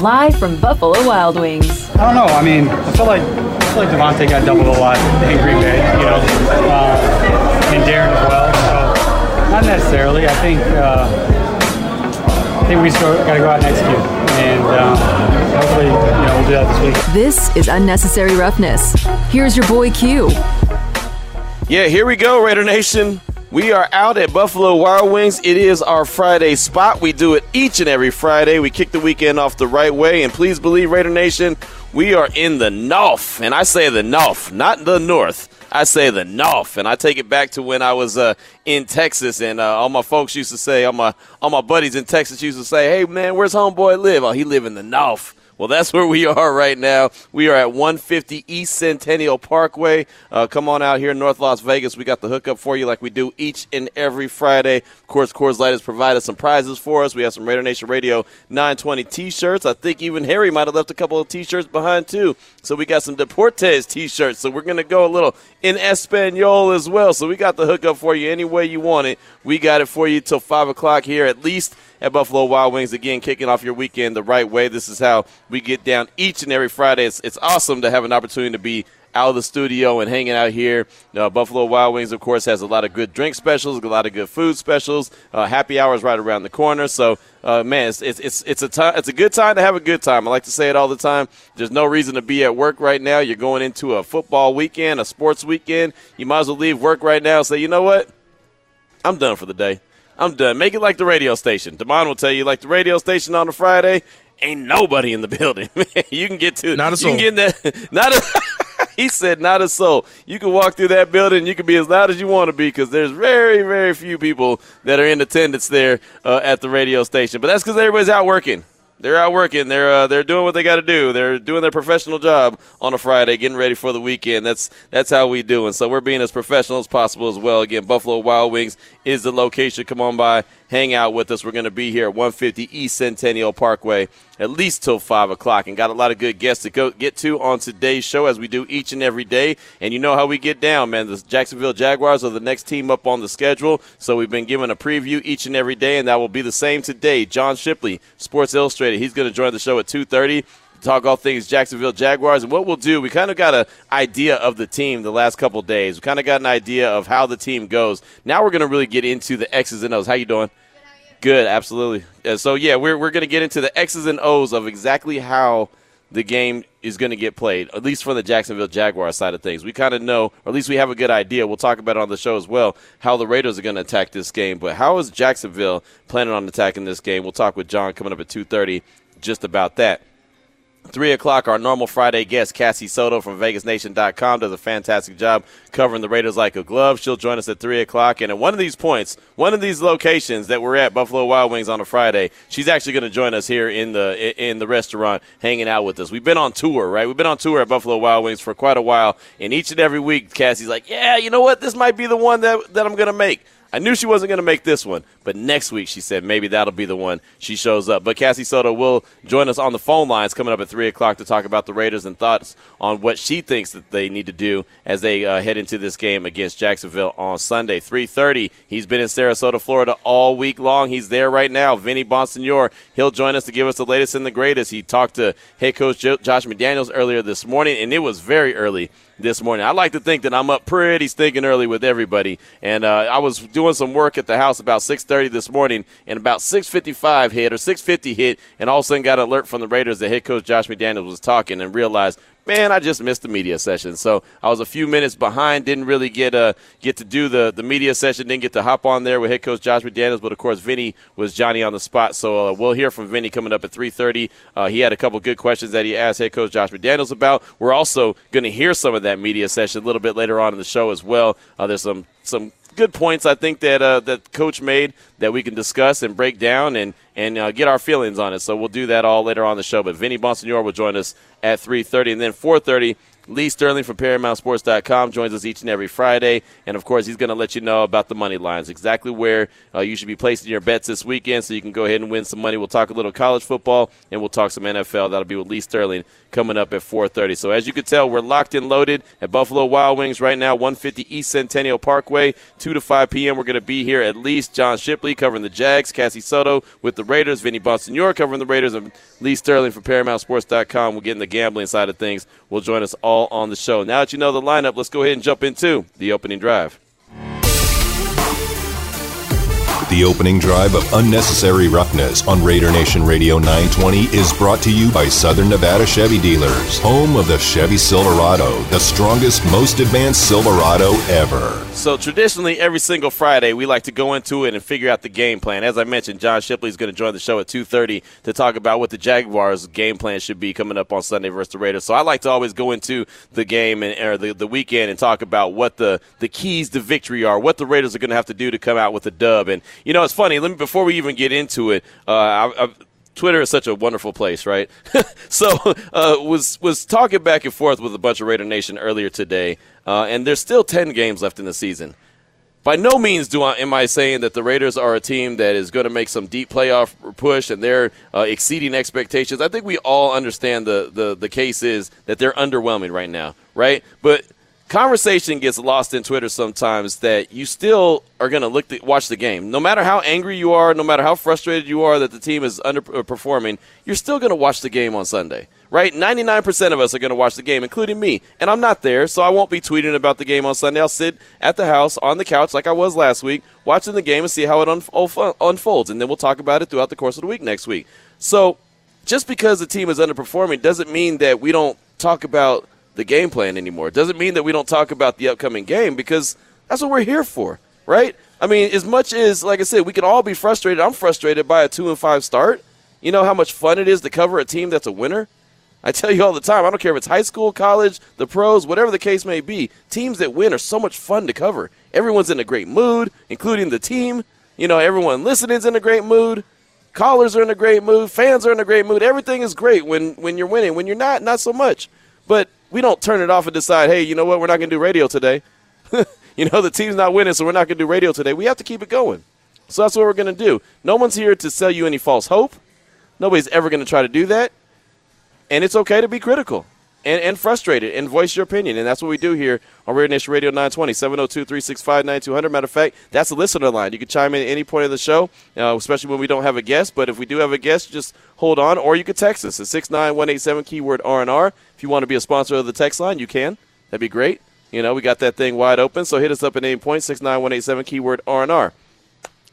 live from Buffalo Wild Wings. I don't know. I mean, I feel like I feel like Davante got doubled a lot in Green Bay, you know, uh, and Darren as well. So not necessarily. I think uh, I think we still got to go out and execute, and um, hopefully, you know, we'll do that this week. This is unnecessary roughness. Here's your boy Q. Yeah, here we go, Raider Nation. We are out at Buffalo Wild Wings. It is our Friday spot. We do it each and every Friday. We kick the weekend off the right way. And please believe, Raider Nation, we are in the North. And I say the North, not the North. I say the North. And I take it back to when I was uh, in Texas. And uh, all my folks used to say, all my, all my buddies in Texas used to say, hey, man, where's homeboy live? Oh, he live in the North. Well, that's where we are right now. We are at 150 East Centennial Parkway. Uh, come on out here in North Las Vegas. We got the hookup for you like we do each and every Friday. Of course, Coors Light has provided some prizes for us. We have some Raider Nation Radio 920 T-shirts. I think even Harry might have left a couple of T-shirts behind too. So we got some Deportes T-shirts. So we're gonna go a little in Espanol as well. So we got the hookup for you any way you want it. We got it for you till five o'clock here at least at Buffalo Wild Wings. Again, kicking off your weekend the right way. This is how we get down each and every Friday. It's, it's awesome to have an opportunity to be out of the studio and hanging out here. Uh, Buffalo Wild Wings, of course, has a lot of good drink specials, a lot of good food specials. Uh, happy hours right around the corner. So, uh, man, it's, it's it's it's a. It's a good time to have a good time. I like to say it all the time. There's no reason to be at work right now. You're going into a football weekend, a sports weekend. You might as well leave work right now and say, you know what, I'm done for the day. I'm done. Make it like the radio station. Damon will tell you, like the radio station on a Friday, ain't nobody in the building. you can get to Not a soul. You can get in that. Not a. he said, not a soul. You can walk through that building. You can be as loud as you want to be because there's very, very few people that are in attendance there uh, at the radio station. But that's because everybody's out working. They're out working. They're uh, they're doing what they got to do. They're doing their professional job on a Friday, getting ready for the weekend. That's that's how we do. And so we're being as professional as possible as well. Again, Buffalo Wild Wings is the location. Come on by, hang out with us. We're going to be here at 150 East Centennial Parkway at least till five o'clock, and got a lot of good guests to go get to on today's show as we do each and every day. And you know how we get down, man. The Jacksonville Jaguars are the next team up on the schedule, so we've been given a preview each and every day, and that will be the same today. John Shipley, Sports Illustrated, he's going to join the show at 2:30 talk all things Jacksonville Jaguars. And what we'll do, we kind of got an idea of the team the last couple days. We kind of got an idea of how the team goes. Now we're going to really get into the X's and O's. How you doing? Good, absolutely. Uh, so yeah, we're we're going to get into the X's and O's of exactly how the game is going to get played, at least from the Jacksonville Jaguars side of things. We kind of know, or at least we have a good idea. We'll talk about it on the show as well, how the Raiders are going to attack this game. But how is Jacksonville planning on attacking this game? We'll talk with John coming up at 2.30 just about that. 3 o'clock, our normal Friday guest, Cassie Soto from VegasNation.com, does a fantastic job covering the Raiders like a glove. She'll join us at 3 o'clock. And at one of these points, one of these locations that we're at, Buffalo Wild Wings on a Friday, she's actually going to join us here in the in the restaurant, hanging out with us. We've been on tour, right? We've been on tour at Buffalo Wild Wings for quite a while. And each and every week, Cassie's like, yeah, you know what? This might be the one that, that I'm going to make. I knew she wasn't going to make this one, but next week she said maybe that'll be the one she shows up. But Cassie Soto will join us on the phone lines coming up at 3 o'clock to talk about the Raiders and thoughts on what she thinks that they need to do as they uh, head into this game against Jacksonville on Sunday. 3.30, he's been in Sarasota, Florida all week long. He's there right now. Vinny Bonsignore, he'll join us to give us the latest and the greatest. He talked to head coach Jo- Josh McDaniels earlier this morning, and it was very early this morning. I like to think that I'm up pretty stinking early with everybody, and uh, I was doing some work at the house about 6:30 this morning, and about 6:55 hit or 6:50 hit, and all of a sudden got alert from the Raiders that head coach Josh McDaniels was talking, and realized. Man, I just missed the media session, so I was a few minutes behind. Didn't really get uh, get to do the, the media session. Didn't get to hop on there with head coach Josh McDaniels, but of course Vinny was Johnny on the spot. So uh, we'll hear from Vinny coming up at 3:30. Uh, he had a couple good questions that he asked head coach Josh McDaniels about. We're also going to hear some of that media session a little bit later on in the show as well. Uh, there's some some good points I think that uh, that coach made that we can discuss and break down and and uh, get our feelings on it. So we'll do that all later on the show. But Vinny Bonsignore will join us at 3:30, and then 4:30 Lee Sterling from ParamountSports.com joins us each and every Friday. And of course, he's going to let you know about the money lines, exactly where uh, you should be placing your bets this weekend so you can go ahead and win some money. We'll talk a little college football and we'll talk some NFL. That'll be with Lee Sterling coming up at 4:30. So as you can tell, we're locked and loaded at Buffalo Wild Wings right now, 150 East Centennial Parkway, 2 to 5 p.m. We're going to be here at least. John Shipley covering the Jags, Cassie Soto with the Raiders, Vinny Bonsignore covering the Raiders, and Lee Sterling from ParamountSports.com. We'll get in the gambling side of things. We'll join us all on the show. Now that you know the lineup, let's go ahead and jump into the opening drive. The opening drive of Unnecessary Roughness on Raider Nation Radio 920 is brought to you by Southern Nevada Chevy Dealers, home of the Chevy Silverado, the strongest, most advanced Silverado ever. So traditionally, every single Friday, we like to go into it and figure out the game plan. As I mentioned, John Shipley is going to join the show at 2.30 to talk about what the Jaguars' game plan should be coming up on Sunday versus the Raiders. So I like to always go into the game and or the, the weekend and talk about what the, the keys to victory are, what the Raiders are going to have to do to come out with a dub. And, you know, it's funny. Let me, before we even get into it, uh, I, I Twitter is such a wonderful place, right? so uh, was was talking back and forth with a bunch of Raider Nation earlier today, uh, and there's still ten games left in the season. By no means do I am I saying that the Raiders are a team that is going to make some deep playoff push and they're uh, exceeding expectations. I think we all understand the, the the case is that they're underwhelming right now, right? But conversation gets lost in Twitter sometimes that you still are going to look the, watch the game. No matter how angry you are, no matter how frustrated you are that the team is underperforming, you're still going to watch the game on Sunday. Right? 99% of us are going to watch the game, including me. And I'm not there, so I won't be tweeting about the game on Sunday. I'll sit at the house on the couch like I was last week, watching the game and see how it unfolds. And then we'll talk about it throughout the course of the week next week. So just because the team is underperforming doesn't mean that we don't talk about the game plan anymore. It doesn't mean that we don't talk about the upcoming game because that's what we're here for, right? I mean, as much as, like I said, we can all be frustrated. I'm frustrated by a two and five start. You know how much fun it is to cover a team that's a winner? I tell you all the time, I don't care if it's high school, college, the pros, whatever the case may be, teams that win are so much fun to cover. Everyone's in a great mood, including the team. You know, everyone listening's in a great mood. Callers are in a great mood. Fans are in a great mood. Everything is great when, when you're winning. When you're not, not so much. But we don't turn it off and decide, hey, you know what, we're not going to do radio today. you know, the team's not winning, so we're not going to do radio today. We have to keep it going. So that's what we're going to do. No one's here to sell you any false hope. Nobody's ever going to try to do that. And it's okay to be critical and, and frustrated and voice your opinion. And that's what we do here on Raider Nation Radio 920, 702 365 9200. Matter of fact, that's the listener line. You can chime in at any point of the show, uh, especially when we don't have a guest. But if we do have a guest, just hold on. Or you could text us at 69187, keyword R&R. If you want to be a sponsor of the text line, you can. That'd be great. You know, we got that thing wide open. So hit us up at any point, 69187, keyword R&R.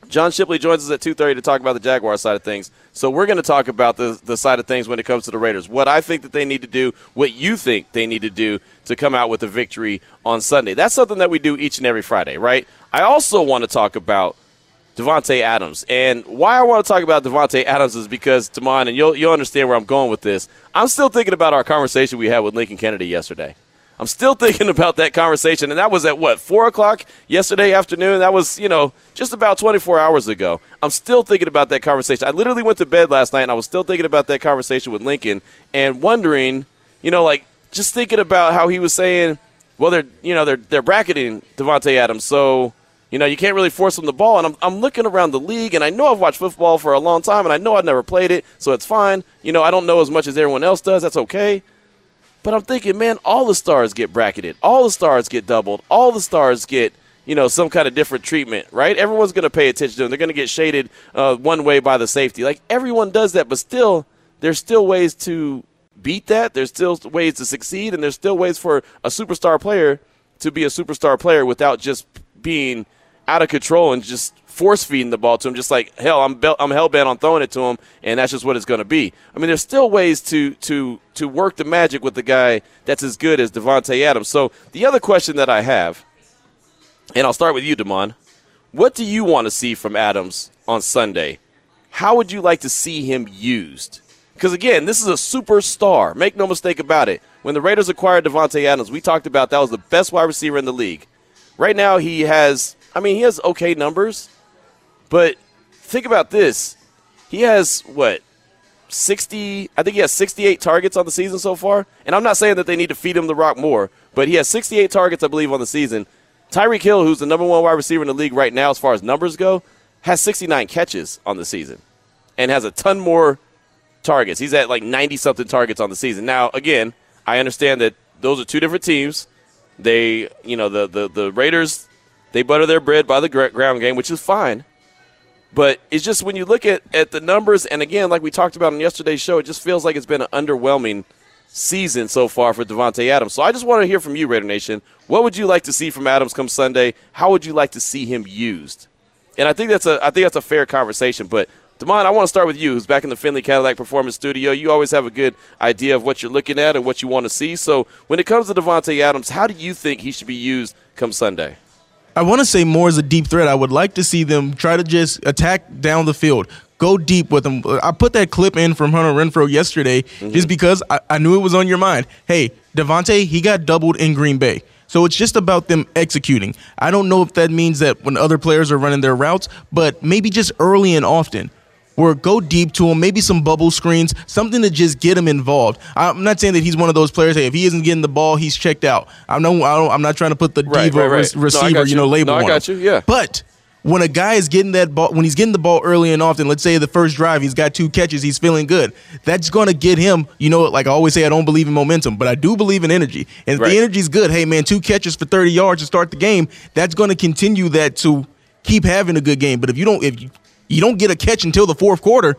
John Shipley joins us at 2.30 to talk about the Jaguar side of things. So we're going to talk about the, the side of things when it comes to the Raiders. What I think that they need to do, what you think they need to do to come out with a victory on Sunday. That's something that we do each and every Friday, right? I also want to talk about Davante Adams. And why I want to talk about Davante Adams is because, Damon, and you'll, you'll understand where I'm going with this. I'm still thinking about our conversation we had with Lincoln Kennedy yesterday. I'm still thinking about that conversation, and that was at what four o'clock yesterday afternoon. That was you know just about 24 hours ago. I'm still thinking about that conversation. I literally went to bed last night, and I was still thinking about that conversation with Lincoln, and wondering, you know, like just thinking about how he was saying, well, they're you know they're they're bracketing Davante Adams, so you know you can't really force him the ball. And I'm I'm looking around the league, and I know I've watched football for a long time, and I know I've never played it, so it's fine. You know, I don't know as much as everyone else does. That's okay. But I'm thinking, man, all the stars get bracketed. All the stars get doubled. All the stars get, you know, some kind of different treatment, right? Everyone's going to pay attention to them. They're going to get shaded uh, one way by the safety. Like everyone does that, but still, there's still ways to beat that. There's still ways to succeed, and there's still ways for a superstar player to be a superstar player without just being out of control and just force feeding the ball to him, just like hell, I'm be- I'm hell bent on throwing it to him, and that's just what it's going to be. I mean, there's still ways to to to work the magic with the guy that's as good as Davante Adams. So the other question that I have, and I'll start with you, Damon. What do you want to see from Adams on Sunday? How would you like to see him used? Because again, this is a superstar. Make no mistake about it. When the Raiders acquired Davante Adams, we talked about that was the best wide receiver in the league. Right now, he has. I mean, he has okay numbers, but think about this. He has what? 60, I think he has 68 targets on the season so far. And I'm not saying that they need to feed him the rock more, but he has 68 targets, I believe, on the season. Tyreek Hill, who's the number one wide receiver in the league right now as far as numbers go, has 69 catches on the season and has a ton more targets. He's at like 90 something targets on the season. Now, again, I understand that those are two different teams. They, you know, the, the, the Raiders, they butter their bread by the ground game, which is fine. But it's just when you look at, at the numbers, and again, like we talked about on yesterday's show, it just feels like it's been an underwhelming season so far for Davante Adams. So I just want to hear from you, Raider Nation. What would you like to see from Adams come Sunday? How would you like to see him used? And I think that's a I think that's a fair conversation. But Damon, I want to start with you, who's back in the Findlay Cadillac Performance Studio. You always have a good idea of what you're looking at and what you want to see. So when it comes to Davante Adams, how do you think he should be used come Sunday? I want to say more is a deep threat. I would like to see them try to just attack down the field. Go deep with them. I put that clip in from Hunter Renfrow yesterday mm-hmm. just because I, I knew it was on your mind. Hey, Davante, he got doubled in Green Bay. So it's just about them executing. I don't know if that means that when other players are running their routes, but maybe just early and often or go deep to him, maybe some bubble screens, something to just get him involved. I'm not saying that he's one of those players. Hey, if he isn't getting the ball, he's checked out. I'm no, I am not trying to put the right, diva right, right. receiver, no, you. you. know, label on. no, I got him. you. Yeah, but when a guy is getting that ball, when he's getting the ball early and often, let's say the first drive, he's got two catches, he's feeling good. That's going to get him, you know, like I always say, I don't believe in momentum, but I do believe in energy. And if right. the energy's good, hey, man, two catches for 30 yards to start the game, that's going to continue that to keep having a good game. But if you don't, if you, you don't get a catch until the fourth quarter,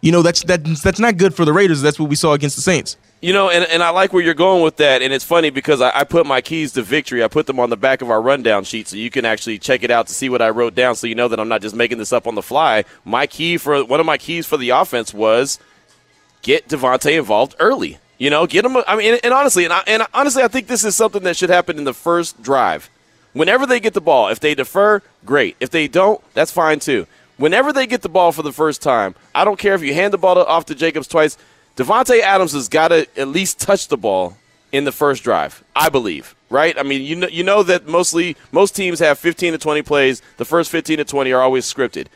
you know that's that, that's not good for the Raiders. That's what we saw against the Saints. You know, and, and I like where you're going with that. And it's funny because I, I, put my keys to victory. I put them on the back of our rundown sheet so you can actually check it out to see what I wrote down so you know that I'm not just making this up on the fly. My key for one of my keys for the offense was get Davante involved early. You know, get him. I mean, and, and honestly, and, I, and honestly, I think this is something that should happen in the first drive. Whenever they get the ball, if they defer, great. If they don't, that's fine too. Whenever they get the ball for the first time, I don't care if you hand the ball off to Jacobs twice. Davante Adams has got to at least touch the ball in the first drive. I believe, right? I mean, you know, you know that mostly most teams have 15 to 20 plays. The first 15 to 20 are always scripted.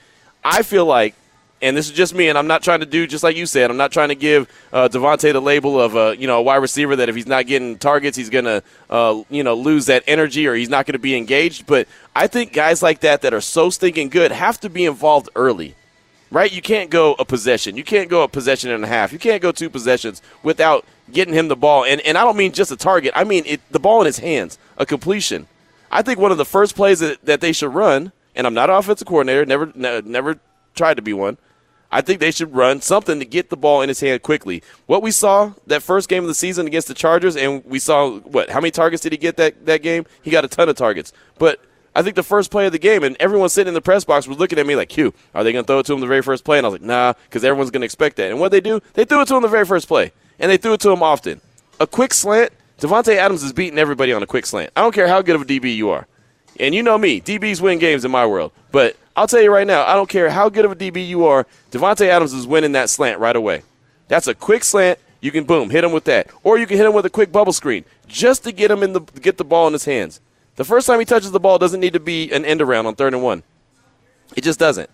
I feel like, and this is just me, and I'm not trying to do just like you said. I'm not trying to give uh, Davante the label of a you know a wide receiver that if he's not getting targets, he's gonna uh, you know lose that energy or he's not to be engaged. But I think guys like that that are so stinking good have to be involved early right? You can't go a possession. You can't go a possession and a half. You can't go two possessions without getting him the ball. And, and I don't mean just a target, I mean it, the ball in his hands, a completion. I think one of the first plays that, that they should run, and I'm not an offensive coordinator, never, never tried to be one. I think they should run something to get the ball in his hand quickly. What we saw that first game of the season against the Chargers, and we saw what? How many targets did he get that, that game? He got a ton of targets. But I think the first play of the game, and everyone sitting in the press box was looking at me like, Q, are they going to throw it to him the very first play? And I was like, nah, because everyone's going to expect that. And what they do, they threw it to him the very first play, and they threw it to him often. A quick slant, Davante Adams is beating everybody on a quick slant. I don't care how good of a DB you are. And you know me, DBs win games in my world. But I'll tell you right now, I don't care how good of a DB you are, Davante Adams is winning that slant right away. That's a quick slant. You can boom, hit him with that. Or you can hit him with a quick bubble screen just to get him in the get the ball in his hands. The first time he touches the ball doesn't need to be an end around on third and one. It just doesn't.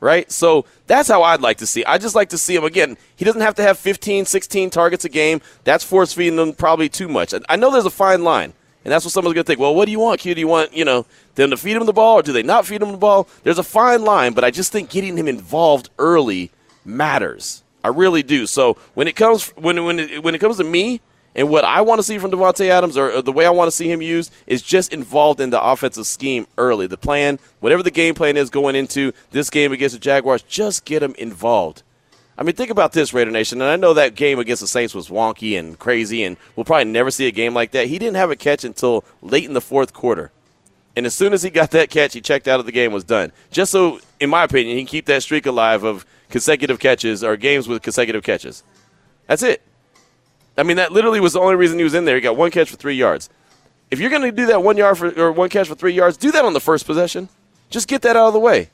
Right? So that's how I'd like to see. I just like to see him again. He doesn't have to have 15, 16 targets a game. That's force feeding them probably too much. I know there's a fine line. And that's what someone's going to think. Well, what do you want, Q? Do you want, you know, them to feed him the ball or do they not feed him the ball? There's a fine line, but I just think getting him involved early matters. I really do. So when it comes when when it, when it comes to me, and what I want to see from Davante Adams, or, or the way I want to see him used, is just involved in the offensive scheme early. The plan, whatever the game plan is going into this game against the Jaguars, just get him involved. I mean, think about this, Raider Nation. And I know that game against the Saints was wonky and crazy, and we'll probably never see a game like that. He didn't have a catch until late in the fourth quarter. And as soon as he got that catch, he checked out of the game, was done. Just so, in my opinion, he can keep that streak alive of consecutive catches or games with consecutive catches. That's it. I mean, that literally was the only reason he was in there. He got one catch for three yards. If you're going to do that one yard for, or one catch for three yards, do that on the first possession. Just get that out of the way.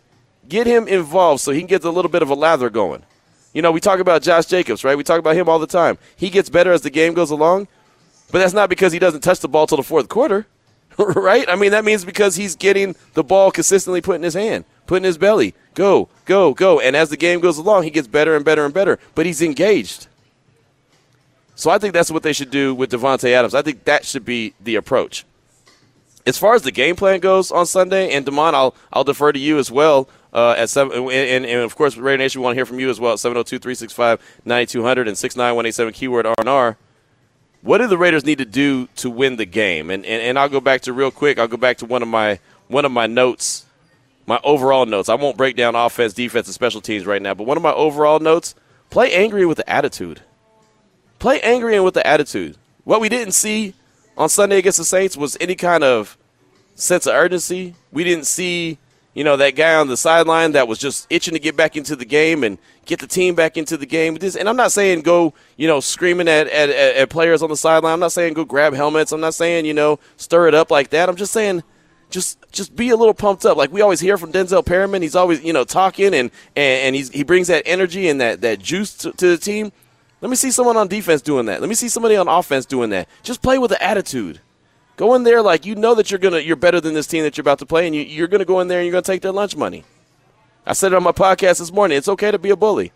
Get him involved so he can get a little bit of a lather going. You know, we talk about Josh Jacobs, right? We talk about him all the time. He gets better as the game goes along, but that's not because he doesn't touch the ball till the fourth quarter, right? I mean, that means because he's getting the ball consistently put in his hand put in his belly. Go, go, go. And as the game goes along, he gets better and better and better. But he's engaged. So I think that's what they should do with Davante Adams. I think that should be the approach. As far as the game plan goes on Sunday, and Demond, I'll I'll defer to you as well. Uh, at seven, and, and, of course, Raider Nation, we want to hear from you as well at 702-365-9200 and 69187 keyword R&R. What do the Raiders need to do to win the game? And, and and I'll go back to real quick. I'll go back to one of my one of my notes, my overall notes. I won't break down offense, defense, and special teams right now, but one of my overall notes: play angry with the attitude. Play angry and with the attitude. What we didn't see on Sunday against the Saints was any kind of sense of urgency. We didn't see, you know, that guy on the sideline that was just itching to get back into the game and get the team back into the game. And I'm not saying go, you know, screaming at, at, at players on the sideline. I'm not saying go grab helmets. I'm not saying, you know, stir it up like that. I'm just saying just just be a little pumped up. Like we always hear from Denzel Perryman. He's always, you know, talking and, and, and he's, he brings that energy and that, that juice to, to the team. Let me see someone on defense doing that. Let me see somebody on offense doing that. Just play with an attitude. Go in there like you know that you're gonna you're better than this team that you're about to play, and you, you're gonna go in there and you're gonna take their lunch money. I said it on my podcast this morning. It's okay to be a bully.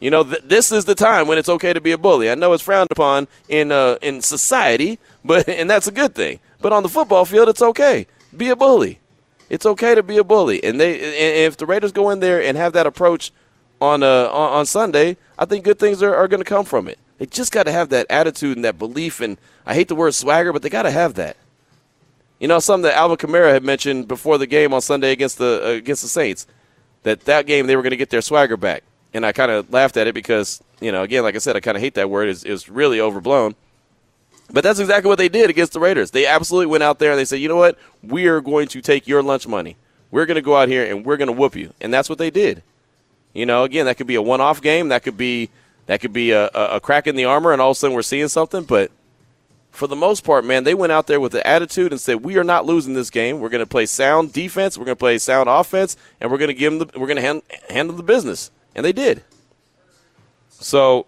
You know, th- this is the time when it's okay to be a bully. I know it's frowned upon in uh, in society, but and that's a good thing. But on the football field, it's okay. Be a bully. It's okay to be a bully. And they and if the Raiders go in there and have that approach on uh, on, on Sunday, I think good things are, are going to come from it. They just got to have that attitude and that belief. And I hate the word swagger, but they got to have that. You know, something that Alvin Kamara had mentioned before the game on Sunday against the uh, against the Saints, that that game they were going to get their swagger back. And I kind of laughed at it because, you know, again, like I said, I kind of hate that word. It's, it's really overblown. But that's exactly what they did against the Raiders. They absolutely went out there and they said, you know what? We are going to take your lunch money. We're going to go out here and we're going to whoop you. And that's what they did. You know, again, that could be a one-off game. That could be that could be a, a, crack in the armor, and all of a sudden we're seeing something. But for the most part, man, they went out there with the attitude and said, "We are not losing this game. We're going to play sound defense. We're going to play sound offense, and we're going to give them. The, we're going to hand, handle the business." And they did. So,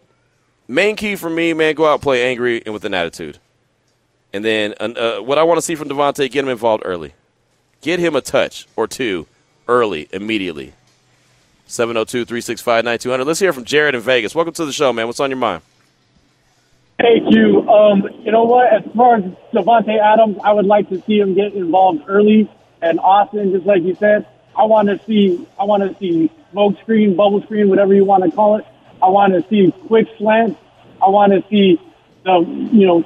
main key for me, man, go out play angry and with an attitude. And then uh, what I want to see from Davante, get him involved early. Get him a touch or two early, immediately. 702 365 9200. Let's hear from Jared in Vegas. Welcome to the show, man. What's on your mind? Thank you. Um, you know what? As far as Davante Adams, I would like to see him get involved early. And Austin, just like you said, I want to see I want to see smoke screen, bubble screen, whatever you want to call it. I want to see quick slants. I want to see the you know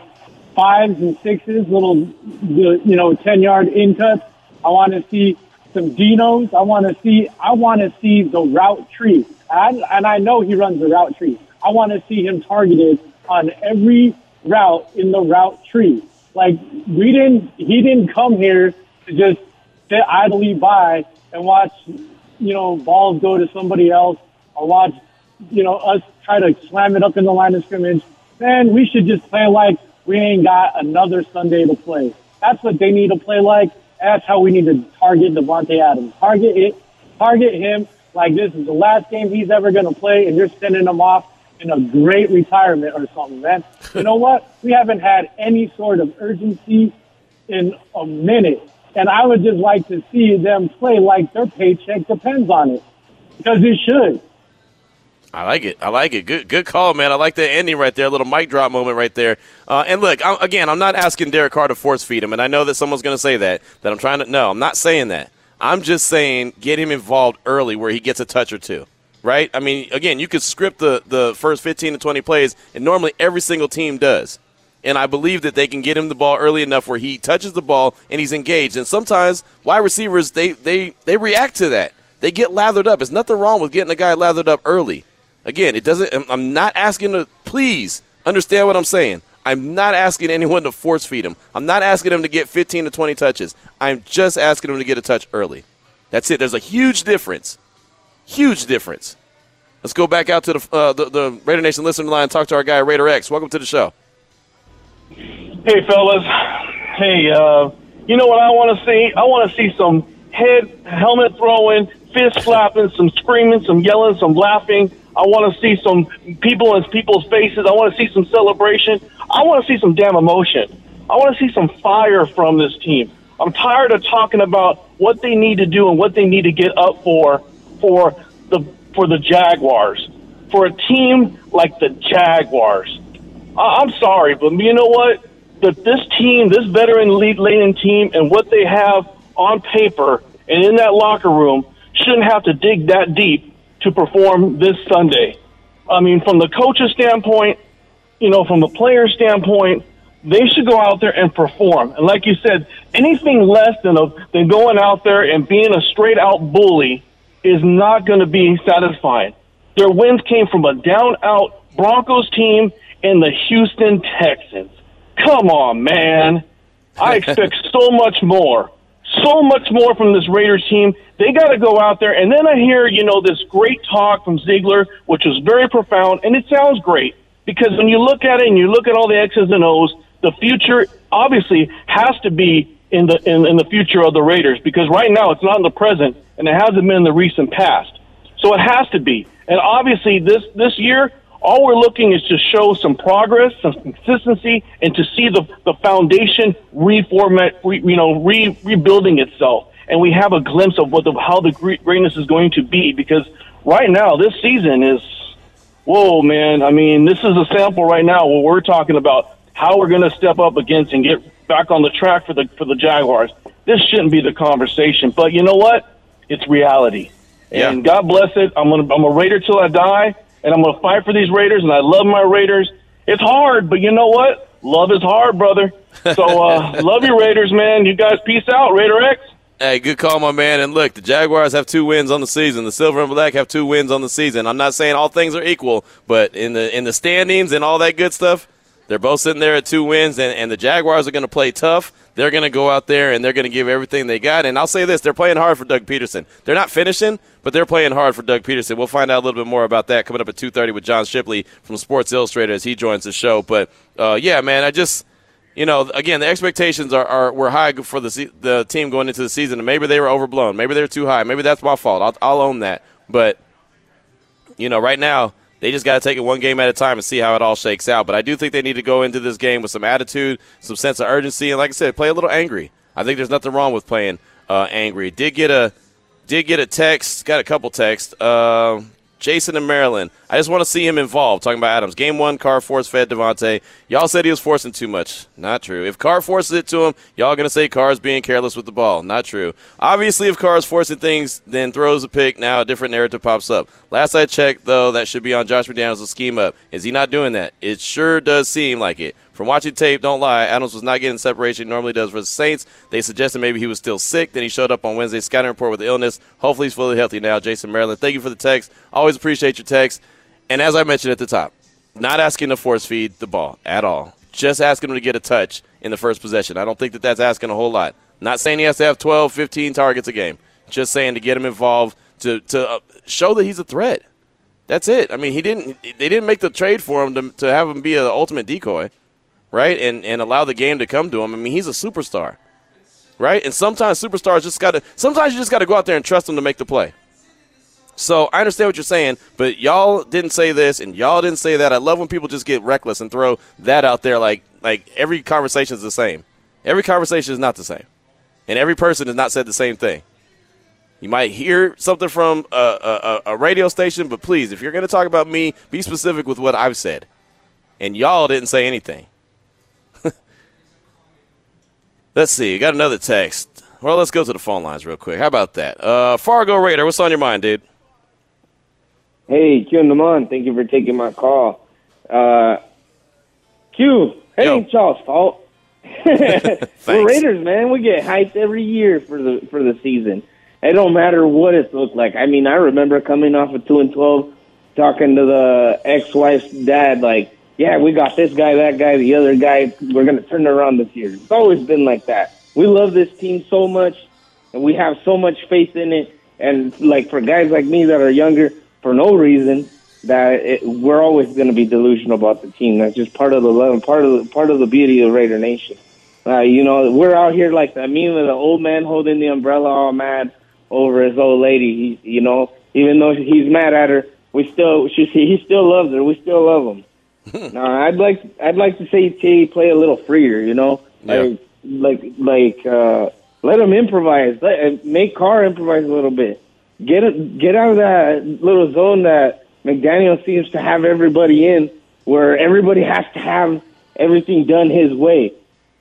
fives and sixes, little you know ten yard in cuts. I want to see some Dinos. I want to see. I want to see the route tree, and, and I know he runs the route tree. I want to see him targeted on every route in the route tree. Like we didn't. He didn't come here to just sit idly by and watch, you know, balls go to somebody else or watch, you know, us try to slam it up in the line of scrimmage. Man, we should just play like we ain't got another Sunday to play. That's what they need to play like. That's how we need to target Davante Adams. Target it, target him like this is the last game he's ever going to play, and you're sending him off in a great retirement or something, man. you know what? We haven't had any sort of urgency in a minute, and I would just like to see them play like their paycheck depends on it, because it should. I like it. I like it. Good, good call, man. I like that ending right there. A little mic drop moment right there. Uh, and look, I'm, again, I'm not asking Derek Carr to force feed him, and I know that someone's going to say that. That I'm trying to. No, I'm not saying that. I'm just saying get him involved early where he gets a touch or two. Right? I mean, again, you could script the the first 15 to 20 plays, and normally every single team does. And I believe that they can get him the ball early enough where he touches the ball and he's engaged. And sometimes wide receivers they they they react to that. They get lathered up. There's nothing wrong with getting a guy lathered up early. Again, it doesn't. I'm not asking to. Please understand what I'm saying. I'm not asking anyone to force feed him. I'm not asking him to get 15 to 20 touches. I'm just asking him to get a touch early. That's it. There's a huge difference. Huge difference. Let's go back out to the uh, the, the Raider Nation listening line and talk to our guy Raider X. Welcome to the show. Hey, fellas. Hey, uh, you know what I want to see? I want to see some head helmet throwing, fist flapping, some screaming, some yelling, some laughing. I want to see some people in people's faces. I want to see some celebration. I want to see some damn emotion. I want to see some fire from this team. I'm tired of talking about what they need to do and what they need to get up for for the for the Jaguars. For a team like the Jaguars. I- I'm sorry, but you know what? That this team, this veteran lead laden team, and what they have on paper and in that locker room shouldn't have to dig that deep to perform this Sunday. I mean, from the coach's standpoint, you know, from the player standpoint, they should go out there and perform. And like you said, anything less than a, than going out there and being a straight out bully is not going to be satisfying. Their wins came from a down out Broncos team and the Houston Texans. Come on, man. I expect so much more. So much more from this Raiders team. They got to go out there. And then I hear, you know, this great talk from Ziegler, which was very profound, and it sounds great because when you look at it and you look at all the X's and O's, the future obviously has to be in the in, in the future of the Raiders because right now it's not in the present and it hasn't been in the recent past. So it has to be. And obviously this this year all we're looking is to show some progress, some consistency, and to see the, the foundation reformat, re, you know, re, rebuilding itself. And we have a glimpse of what the, how the greatness is going to be because right now this season is, whoa, man. I mean, this is a sample right now where we're talking about how we're going to step up against and get back on the track for the for the Jaguars. This shouldn't be the conversation, but you know what? It's reality. Yeah. And God bless it. I'm gonna I'm a Raider till I die, and I'm gonna fight for these Raiders, and I love my Raiders. It's hard, but you know what? Love is hard, brother. So uh, love you, Raiders, man. You guys, peace out, Raider X. Hey, good call, my man. And look, the Jaguars have two wins on the season. The Silver and Black have two wins on the season. I'm not saying all things are equal, but in the in the standings and all that good stuff, they're both sitting there at two wins, and, and the Jaguars are going to play tough. They're going to go out there and they're going to give everything they got. And I'll say this: they're playing hard for Doug Pederson. They're not finishing, but they're playing hard for Doug Pederson. We'll find out a little bit more about that coming up at 2:30 with John Shipley from Sports Illustrated as he joins the show. But uh, yeah, man, I just you know, again, the expectations are, are were high for the the team going into the season, and maybe they were overblown. Maybe they were too high. Maybe that's my fault. I'll, I'll own that. But you know, right now they just got to take it one game at a time and see how it all shakes out. But I do think they need to go into this game with some attitude, some sense of urgency, and like I said, play a little angry. I think there's nothing wrong with playing uh, angry. Did get a did get a text, got a couple texts. Uh, Jason in Maryland. I just want to see him involved. Talking about Adams. Game one, Carr force fed Davante. Y'all said he was forcing too much. Not true. If Carr forces it to him, y'all going to say Carr's being careless with the ball. Not true. Obviously, if Carr's forcing things, then throws a pick, now a different narrative pops up. Last I checked, though, that should be on Josh McDaniels' scheme up. Is he not doing that? It sure does seem like it. From watching tape, don't lie, Adams was not getting separation he normally does for the Saints. They suggested maybe he was still sick. Then he showed up on Wednesday's scouting report with illness. Hopefully he's fully healthy now. Jason Maryland, thank you for the text. Always appreciate your text. And as I mentioned at the top, not asking to force feed the ball at all. Just asking him to get a touch in the first possession. I don't think that that's asking a whole lot. Not saying he has to have 12, 15 targets a game. Just saying to get him involved to, to uh, show that he's a threat. That's it. I mean, he didn't. They didn't make the trade for him to, to have him be an ultimate decoy right? And and allow the game to come to him. I mean, he's a superstar, right? And sometimes superstars just got to. Sometimes you just got to go out there and trust them to make the play. So I understand what you're saying, but y'all didn't say this and y'all didn't say that. I love when people just get reckless and throw that out there like like every conversation is the same. Every conversation is not the same, and every person has not said the same thing. You might hear something from a, a, a radio station, but please, if you're going to talk about me, be specific with what I've said. And y'all didn't say anything. Let's see. Got another text. Well, let's go to the phone lines real quick. How about that? Uh, Fargo Raider, what's on your mind, dude? Hey, Q and Lamont, thank you for taking my call. Uh, Q, hey, Yo. ain't y'all's fault. We're Raiders, man. We get hyped every year for the for the season. It don't matter what it looked like. I mean, I remember coming off of two and twelve, talking to the ex-wife's dad, like, "Yeah, we got this guy, that guy, the other guy. We're gonna turn it around this year." It's always been like that. We love this team so much, and we have so much faith in it. And like for guys like me that are younger, for no reason, that it, we're always going to be delusional about the team. That's just part of the love, part of the part of the beauty of Raider Nation. Uh, you know, we're out here like the meme of the old man holding the umbrella, all mad over his old lady. He, you know, even though he's mad at her, we still she, he still loves her. We still love him. now, I'd like I'd like to see T play a little freer. You know, Yeah. like like like uh, Let him improvise. Let, make Carr improvise a little bit. Get get out of that little zone that McDaniel seems to have everybody in, where everybody has to have everything done his way.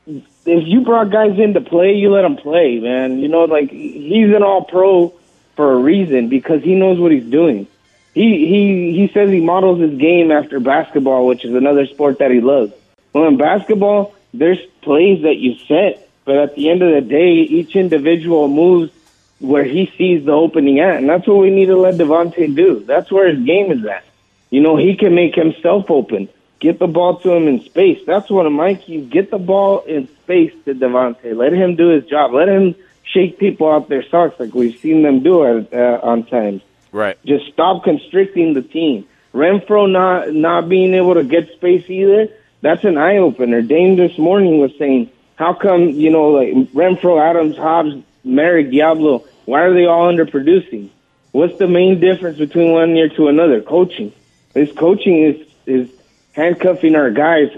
If you brought guys in to play, you let them play, man. You know, like he's an All Pro for a reason because he knows what he's doing. He he he says he models his game after basketball, which is another sport that he loves. Well, in basketball, there's plays that you set, but at the end of the day, each individual moves where he sees the opening at, and that's what we need to let Davante do. That's where his game is at. You know, he can make himself open. Get the ball to him in space. That's one of my keys. Get the ball in space to Davante. Let him do his job. Let him shake people out their socks like we've seen them do at, uh, on times. Right. Just stop constricting the team. Renfrow not not being able to get space either. That's an eye opener. Dame this morning was saying, "How come you know like Renfrow, Adams, Hobbs, Merrick, Diablo? Why are they all underproducing? What's the main difference between one year to another? Coaching. This coaching is is handcuffing our guys.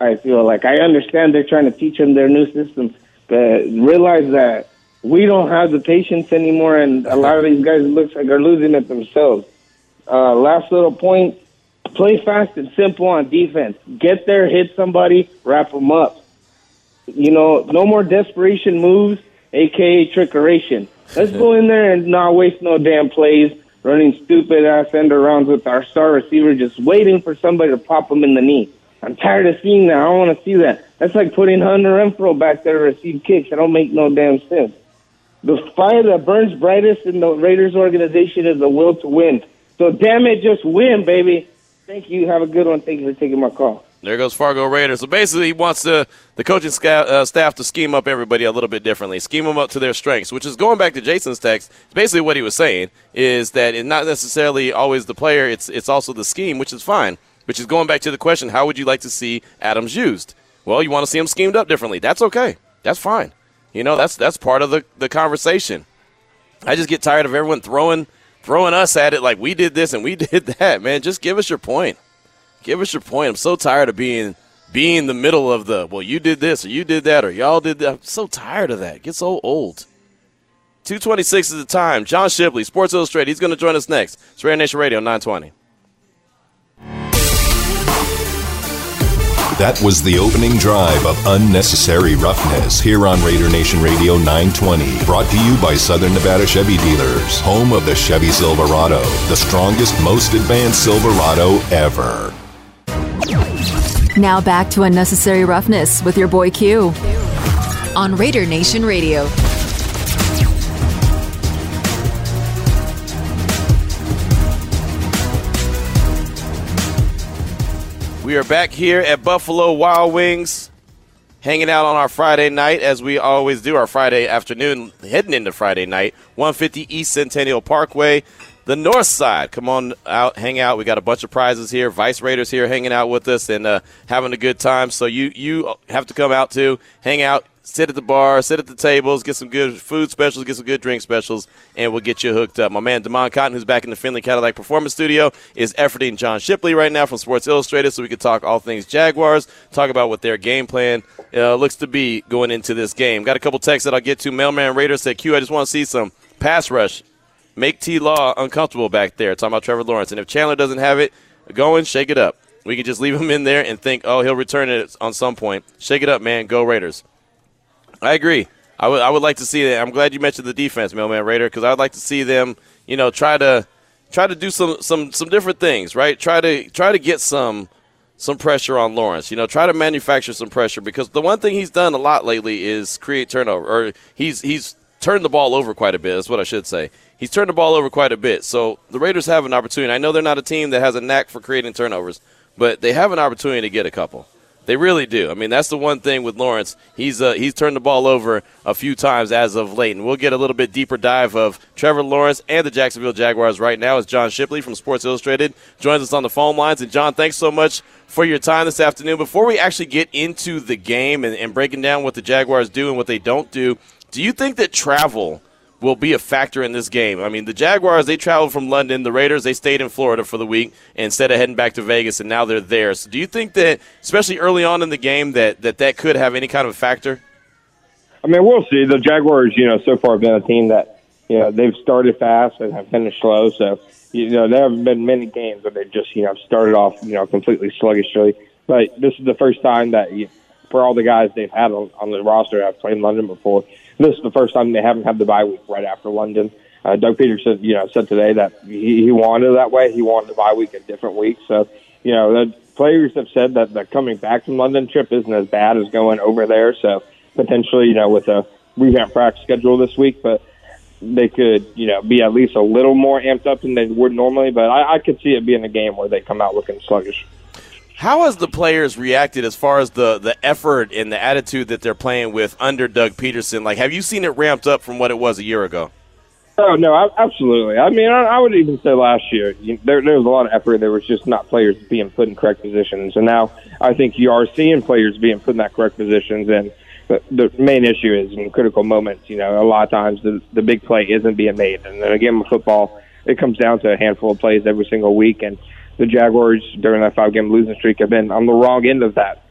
I feel like I understand they're trying to teach them their new systems, but realize that we don't have the patience anymore, and a lot of these guys looks like are losing it themselves. Uh, last little point: play fast and simple on defense. Get there, hit somebody, wrap them up. You know, no more desperation moves, aka trickeration. Let's go in there and not waste no damn plays running stupid ass end arounds with our star receiver, just waiting for somebody to pop him in the knee. I'm tired of seeing that. I don't want to see that. That's like putting Hunter Renfrow back there to receive kicks. I don't make no damn sense. The fire that burns brightest in the Raiders organization is the will to win. So damn it, just win, baby. Thank you. Have a good one. Thank you for taking my call. There goes Fargo Raiders. So basically, he wants the, the coaching sca- uh, staff to scheme up everybody a little bit differently, scheme them up to their strengths, which is going back to Jason's text. Basically, what he was saying is that it's not necessarily always the player, it's, it's also the scheme, which is fine. Which is going back to the question how would you like to see Adams used? Well, you want to see him schemed up differently. That's okay. That's fine. You know, that's that's part of the, the conversation. I just get tired of everyone throwing throwing us at it like we did this and we did that, man. Just give us your point. Give us your point. I'm so tired of being being the middle of the well, you did this or you did that or y'all did that. I'm so tired of that. It gets so old. 226 is the time. John Shipley, Sports Illustrated. He's going to join us next. It's Raider Nation Radio 920. That was the opening drive of Unnecessary Roughness here on Raider Nation Radio 920. Brought to you by Southern Nevada Chevy Dealers, home of the Chevy Silverado, the strongest, most advanced Silverado ever. Now back to Unnecessary Roughness with your boy Q on Raider Nation Radio. We are back here at Buffalo Wild Wings, hanging out on our Friday night as we always do, our Friday afternoon, heading into Friday night, 150 East Centennial Parkway, the north side. Come on out, hang out. We got a bunch of prizes here. Vice Raiders here hanging out with us and uh, having a good time. So you you have to come out too, hang out, sit at the bar, sit at the tables, get some good food specials, get some good drink specials, and we'll get you hooked up. My man Damon Cotton, who's back in the Findlay Cadillac Performance Studio, is efforting John Shipley right now from Sports Illustrated so we can talk all things Jaguars, talk about what their game plan uh, looks to be going into this game. Got a couple texts that I'll get to. Mailman Raider said, Q, I just want to see some pass rush make T Law uncomfortable back there. Talking about Trevor Lawrence. And if Chandler doesn't have it going, shake it up. We can just leave him in there and think, oh, he'll return it on some point. Shake it up, man. Go Raiders. I agree. I would I would like to see that. I'm glad you mentioned the defense, Mailman Raider, because I would like to see them, you know, try to try to do some some some different things, right? Try to try to get some some pressure on Lawrence. You know, try to manufacture some pressure because the one thing he's done a lot lately is create turnover, or he's he's turned the ball over quite a bit. That's what I should say he's turned the ball over quite a bit. So the Raiders have an opportunity. I know they're not a team that has a knack for creating turnovers, but they have an opportunity to get a couple. They really do. I mean, that's the one thing with Lawrence. He's uh, he's turned the ball over a few times as of late, and we'll get a little bit deeper dive of Trevor Lawrence and the Jacksonville Jaguars right now. As John Shipley from Sports Illustrated joins us on the phone lines, and John, thanks so much for your time this afternoon. Before we actually get into the game and, and breaking down what the Jaguars do and what they don't do, do you think that travel – will be a factor in this game. I mean, the Jaguars, they traveled from London. The Raiders, they stayed in Florida for the week instead of heading back to Vegas, and now they're there. So do you think that, especially early on in the game, that that, that could have any kind of a factor? I mean, we'll see. The Jaguars, you know, so far have been a team that, you know, they've started fast and have finished slow. So, you know, there haven't been many games where they just, you know, started off, you know, completely sluggishly. But this is the first time that, you, for all the guys they've had on, on the roster have played in London before, this is the first time they haven't had the bye week right after London. Uh, Doug Pederson, you know, said today that he, he wanted it that way. He wanted the bye week a different week. So, you know, the players have said that the coming back from London trip isn't as bad as going over there. So potentially, you know, with a revamped practice schedule this week, but they could, you know, be at least a little more amped up than they would normally. But I, I could see it being a game where they come out looking sluggish. How has the players reacted as far as the, the effort and the attitude that they're playing with under Doug Pederson? Like, have you seen it ramped up from what it was a year ago? Oh no, absolutely. I mean, I, I would even say last year you, there there was a lot of effort. There was just not players being put in correct positions, and now I think you are seeing players being put in that correct positions. And the, the main issue is in critical moments. You know, a lot of times the the big play isn't being made, and then a game of football, it comes down to a handful of plays every single week. And the Jaguars during that five game losing streak have been on the wrong end of that.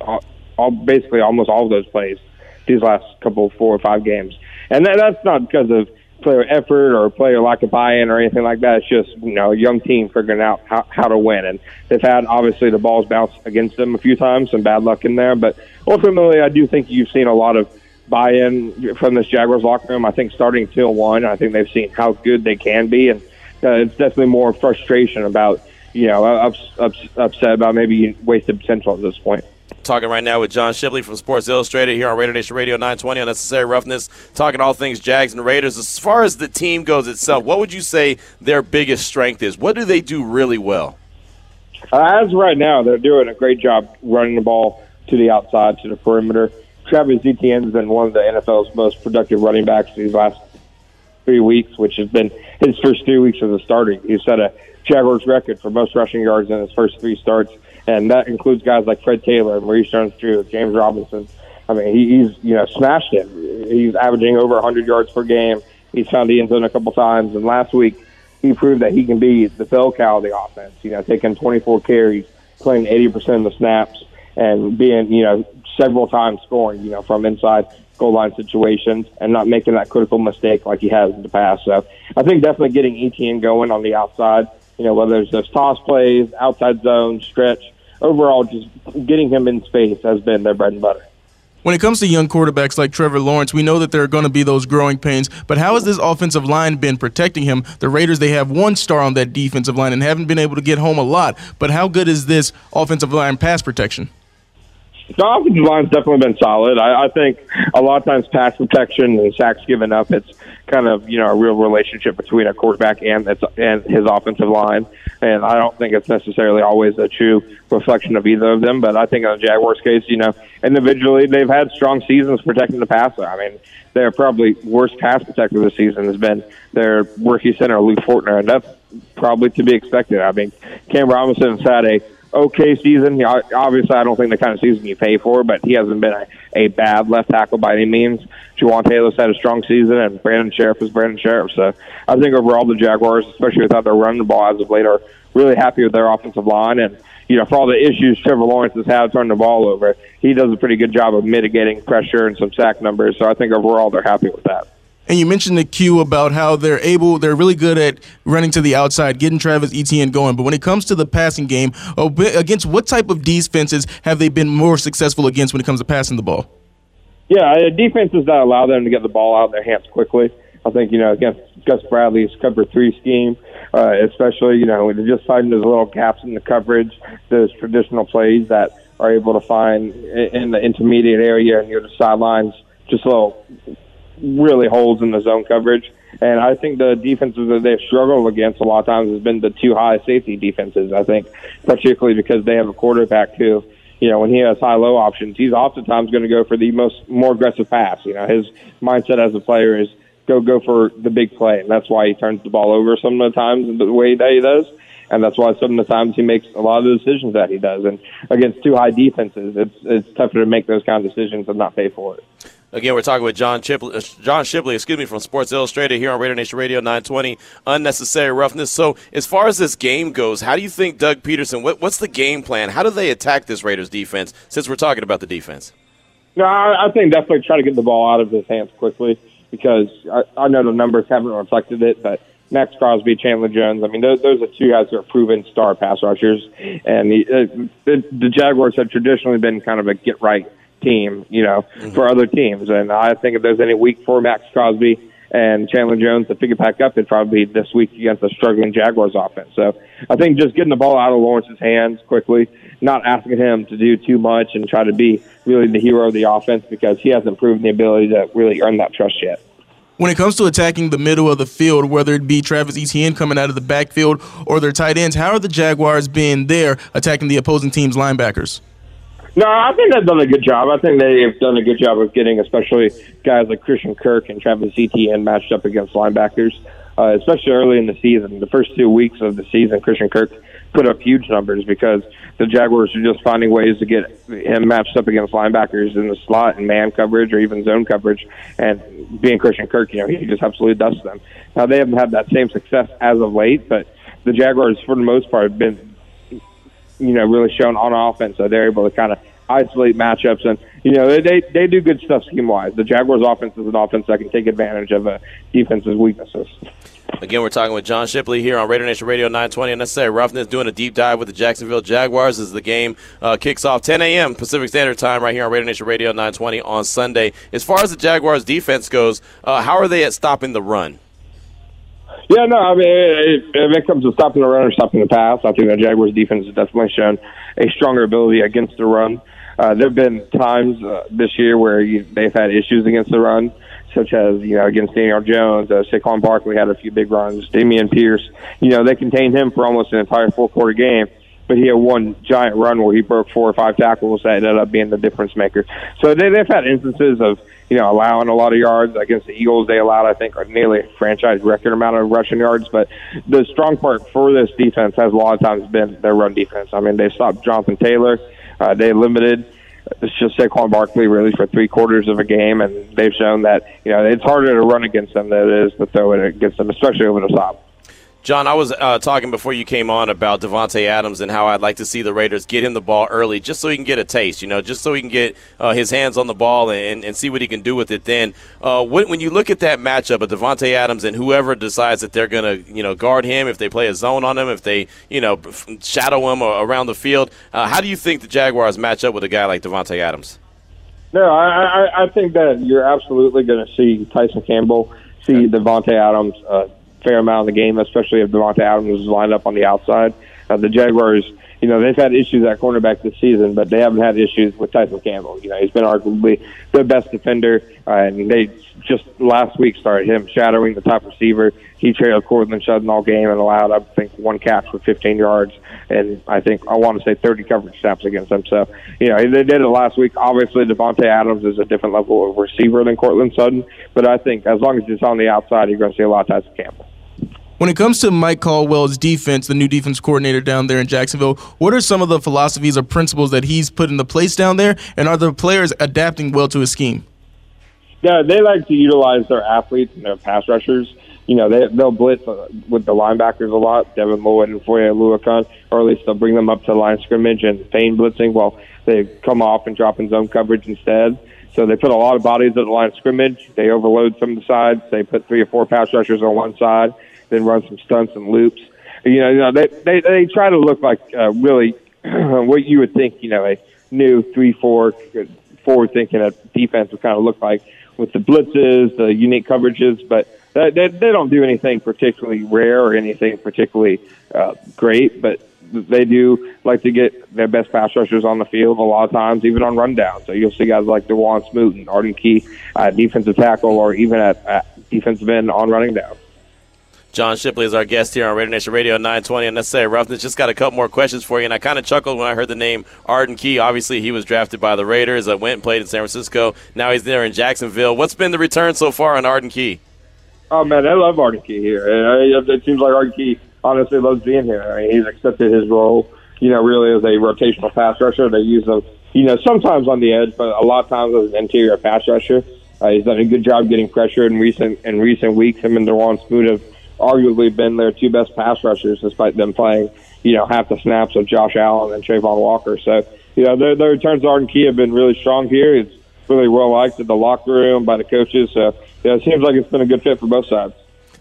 All, all basically almost all of those plays these last couple four or five games, and that, that's not because of player effort or player lack of buy-in or anything like that. It's just you know a young team figuring out how, how to win, and they've had obviously the balls bounce against them a few times, some bad luck in there. But ultimately, I do think you've seen a lot of buy-in from this Jaguars locker room. I think starting till one, I think they've seen how good they can be, and uh, it's definitely more frustration about you know ups, ups, upset about maybe wasted potential at this point. Talking right now with John Shipley from Sports Illustrated here on Raider Nation Radio 920 Unnecessary Roughness, talking all things Jags and Raiders. As far as the team goes itself, what would you say their biggest strength is? What do they do really well? Uh, as right now, they're doing a great job running the ball to the outside, to the perimeter. Travis Etienne has been one of the NFL's most productive running backs these last three weeks, which has been his first three weeks as a starter. He's set a Jaguars record for most rushing yards in his first three starts and that includes guys like Fred Taylor, Maurice Jones-Drew, James Robinson. I mean, he, he's you know smashed it. He's averaging over 100 yards per game. He's found the end zone a couple times, and last week he proved that he can be the bell cow of the offense. You know, taking 24 carries, playing 80% of the snaps, and being you know several times scoring. You know, from inside goal line situations and not making that critical mistake like he has in the past. So I think definitely getting Etienne going on the outside. You know, whether it's those toss plays, outside zone, stretch overall, just getting him in space has been their bread and butter. When it comes to young quarterbacks like Trevor Lawrence, we know that there are going to be those growing pains, but how has this offensive line been protecting him? The Raiders, they have one star on that defensive line and haven't been able to get home a lot, but how good is this offensive line pass protection? The offensive line's definitely been solid. I, I think a lot of times pass protection and sacks given up, it's kind of you know a real relationship between a quarterback and its, and his offensive line. And I don't think it's necessarily always a true reflection of either of them. But I think in the Jaguars' case, you know, individually they've had strong seasons protecting the passer. I mean, their probably worst pass protector this season has been their rookie center Luke Fortner, and that's probably to be expected. I mean, Cam Robinson has had a okay season. He, Obviously, I don't think the kind of season you pay for, but he hasn't been a, a bad left tackle by any means. Jawaan Taylor's had a strong season, and Brandon Scherff is Brandon Scherff. So I think overall the Jaguars, especially without their running the ball as of late, are really happy with their offensive line. And, you know, for all the issues Trevor Lawrence has had turning the ball over, he does a pretty good job of mitigating pressure and some sack numbers. So I think overall they're happy with that. And you mentioned the cue about how they're able, they're really good at running to the outside, getting Travis Etienne going. But when it comes to the passing game, against what type of defenses have they been more successful against when it comes to passing the ball? Yeah, uh, defenses that allow them to get the ball out of their hands quickly. I think, you know, against Gus Bradley's cover three scheme, uh, especially, you know, just finding those little gaps in the coverage, those traditional plays that are able to find in the intermediate area near the sidelines, just little really holes in the zone coverage. And I think the defenses that they've struggled against a lot of times has been the two high safety defenses. I think, particularly because they have a quarterback who, you know, when he has high low options, he's oftentimes going to go for the most more aggressive pass. You know, his mindset as a player is go go for the big play, and that's why he turns the ball over some of the times the way that he does. And that's why some of the times he makes a lot of the decisions that he does. And against two high defenses, it's it's tougher to make those kind of decisions and not pay for it. Again, we're talking with John Shipley, uh, John Shipley, excuse me, from Sports Illustrated here on Raider Nation Radio 920. Unnecessary roughness. So, as far as this game goes, how do you think Doug Pederson? What, what's the game plan? How do they attack this Raiders defense? Since we're talking about the defense. No, I, I think definitely try to get the ball out of his hands quickly because I, I know the numbers haven't reflected it, but Maxx Crosby, Chandler Jones. I mean, those, those are two guys who are proven star pass rushers, and the, uh, the the Jaguars have traditionally been kind of a get right team, you know, mm-hmm. for other teams. And I think if there's any week for Maxx Crosby and Chandler Jones to pick it back up, it'd probably be this week against the struggling Jaguars offense. So I think just getting the ball out of Lawrence's hands quickly, not asking him to do too much, and try to be really the hero of the offense because he hasn't proven the ability to really earn that trust yet when it comes to attacking the middle of the field, whether it be Travis Etienne coming out of the backfield or their tight ends, how are the Jaguars being there attacking the opposing team's linebackers? No, I think they've done a good job. I think they've done a good job of getting, especially guys like Christian Kirk and Travis Etienne matched up against linebackers, uh, especially early in the season. The first two weeks of the season, Christian Kirk put up huge numbers because the Jaguars are just finding ways to get him matched up against linebackers in the slot and man coverage or even zone coverage. And being Christian Kirk, you know, he just absolutely dusts them. Now they haven't had that same success as of late, but the Jaguars, for the most part, have been, you know, really shown on offense. So they're able to kind of isolate matchups and you know they they, do good stuff scheme wise. The Jaguars' offense is an offense that can take advantage of a defense's weaknesses. Again, we're talking with John Shipley here on Raider Nation Radio 920. Unnecessary Roughness doing a deep dive with the Jacksonville Jaguars as the game uh, kicks off 10 a.m. Pacific Standard Time right here on Raider Nation Radio 920 on Sunday. As far as the Jaguars defense goes, uh, how are they at stopping the run? Yeah, no, I mean, if it comes to stopping the run or stopping the pass, I think the Jaguars defense has definitely shown a stronger ability against the run. Uh, there have been times uh, this year where you, they've had issues against the run such as you know against Daniel Jones, uh, Saquon Barkley had a few big runs. Dameon Pierce, you know, they contained him for almost an entire four quarter game, but he had one giant run where he broke four or five tackles that ended up being the difference maker. So they, they've had instances of you know allowing a lot of yards against the Eagles. They allowed, I think, nearly franchise record amount of rushing yards. But the strong part for this defense has a lot of times been their run defense. I mean, they stopped Jonathan Taylor. Uh, they limited it's just Saquon Barkley really for three quarters of a game, and they've shown that you know it's harder to run against them than it is to throw it against them, especially over the top. John, I was uh, talking before you came on about Davante Adams and how I'd like to see the Raiders get him the ball early, just so he can get a taste. You know, just so he can get uh, his hands on the ball and, and see what he can do with it. Then, uh, when, when, you look at that matchup of Davante Adams and whoever decides that they're going to, you know, guard him, if they play a zone on him, if they, you know, shadow him around the field, uh, how do you think the Jaguars match up with a guy like Davante Adams? No, I, I, I think that you're absolutely going to see Tyson Campbell, see Davante Adams uh, fair amount of the game, especially if Davante Adams is lined up on the outside. Uh, the Jaguars, you know, they've had issues at cornerback this season, but they haven't had issues with Tyson Campbell. You know, he's been arguably the best defender, uh, and they just last week started him shadowing the top receiver. He trailed Courtland Sutton all game and allowed, I think, one catch for 15 yards, and I think I want to say 30 coverage snaps against him. So, you know, they did it last week. Obviously, Davante Adams is a different level of receiver than Courtland Sutton, but I think as long as he's on the outside, you're going to see a lot of Tyson Campbell. When it comes to Mike Caldwell's defense, the new defense coordinator down there in Jacksonville, what are some of the philosophies or principles that he's put into place down there, and are the players adapting well to his scheme? Yeah, they like to utilize their athletes and their pass rushers. You know, they, they'll blitz with the linebackers a lot, Devin Lloyd and Foye Oluokun, or at least they'll bring them up to line scrimmage and feign blitzing while they come off and drop in zone coverage instead. So they put a lot of bodies at the line of scrimmage. They overload some of the sides. They put three or four pass rushers on one side then run some stunts and loops. You know, you know they they they try to look like uh, really what you would think. You know, a new three four forward thinking a defense would kind of look like with the blitzes, the unique coverages, but they, they, they don't do anything particularly rare or anything particularly uh, great, but they do like to get their best pass rushers on the field a lot of times, even on rundown. So you'll see guys like Dawuane Smoot and Arden Key, uh, defensive tackle, or even at, at defensive end on running down. John Shipley is our guest here on Raider Nation Radio 920. Unnecessary Roughness. Just got a couple more questions for you, and I kind of chuckled when I heard the name Arden Key. Obviously, he was drafted by the Raiders. I went and played in San Francisco. Now he's there in Jacksonville. What's been the return so far on Arden Key? Oh man, I love Arden Key here. It seems like Arden Key honestly loves being here. I mean, he's accepted his role. You know, really as a rotational pass rusher. They use him, you know, sometimes on the edge, but a lot of times as an interior pass rusher. Uh, he's done a good job getting pressure in recent in recent weeks. Him and Dawuane Smoot have arguably been their two best pass rushers, despite them playing, you know, half the snaps of Josh Allen and Travon Walker. So, you know, their, their returns to Arden Key have been really strong here. He's really well liked in the locker room by the coaches. So yeah, it seems like it's been a good fit for both sides.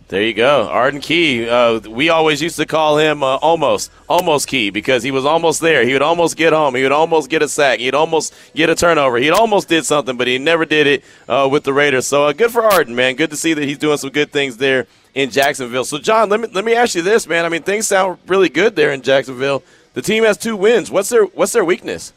There you go, Arden Key. Uh, we always used to call him uh, almost, almost Key because he was almost there. He would almost get home. He would almost get a sack. He'd almost get a turnover. He almost did something, but he never did it uh, with the Raiders. So uh, good for Arden, man. Good to see that he's doing some good things there in Jacksonville. So John, let me let me ask you this, man. I mean, things sound really good there in Jacksonville. The team has two wins. What's their What's their weakness?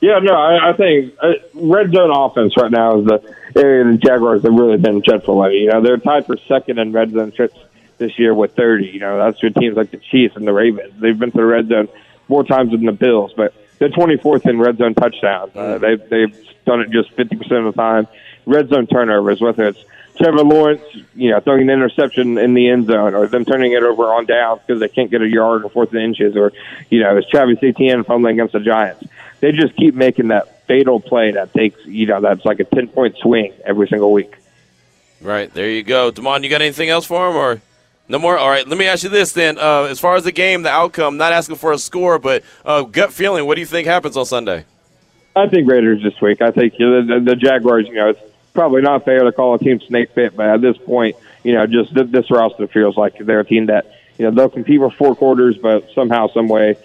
Yeah, no, I, I think uh, red zone offense right now is the area the Jaguars have really been dreadful at. You know, they're tied for second in red zone trips this year with 30. You know, that's for teams like the Chiefs and the Ravens. They've been to the red zone more times than the Bills, but they're 24th in red zone touchdowns. Uh, they've, they've done it just 50% of the time. Red zone turnovers, whether it's Trevor Lawrence, you know, throwing an interception in the end zone, or them turning it over on downs because they can't get a yard or fourth and inches, or you know, it's Travis Etienne fumbling against the Giants. They just keep making that fatal play that takes, you know, that's like a ten point swing every single week. Right there, you go, Damon. You got anything else for him, or no more? All right, let me ask you this then. Uh, as far as the game, the outcome, not asking for a score, but uh, gut feeling. What do you think happens on Sunday? I think Raiders this week. I think you know, the, the Jaguars. You know, it's probably not fair to call a team snake fit, but at this point, you know, just th- this roster feels like they're a team that you know they'll compete for four quarters, but somehow, some way,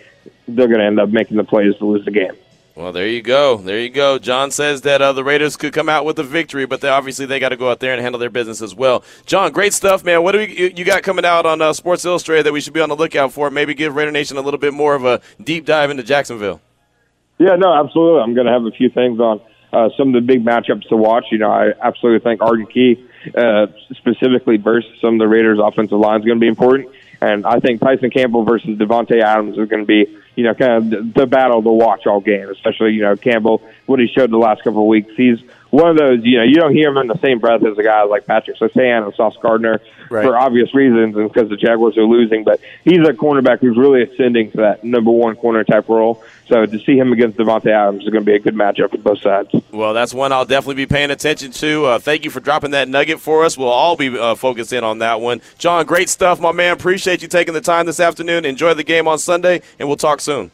they're going to end up making the plays to lose the game. Well, there you go. There you go. John says that uh, the Raiders could come out with a victory, but they, obviously they got to go out there and handle their business as well. John, great stuff, man. What do we, you got coming out on uh, Sports Illustrated that we should be on the lookout for? Maybe give Raider Nation a little bit more of a deep dive into Jacksonville. Yeah, no, absolutely. I'm going to have a few things on uh, some of the big matchups to watch. You know, I absolutely think Arden Key, uh, specifically versus some of the Raiders' offensive line, is going to be important. And I think Tyson Campbell versus Davante Adams is going to be, you know, kind of the, battle to watch all game. Especially, you know, Campbell, what he showed the last couple of weeks. He's one of those, you know, you don't hear him in the same breath as a guy like Patrick Surtain and Sauce Gardner Right. for obvious reasons and because the Jaguars are losing. But he's a cornerback who's really ascending to that number one corner type role. So to see him against Davante Adams is going to be a good matchup for both sides. Well, that's one I'll definitely be paying attention to. Uh, thank you for dropping that nugget for us. We'll all be uh, focused in on that one. John, great stuff, my man. Appreciate you taking the time this afternoon. Enjoy the game on Sunday, and we'll talk soon.